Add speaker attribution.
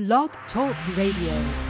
Speaker 1: Blog Talk Radio.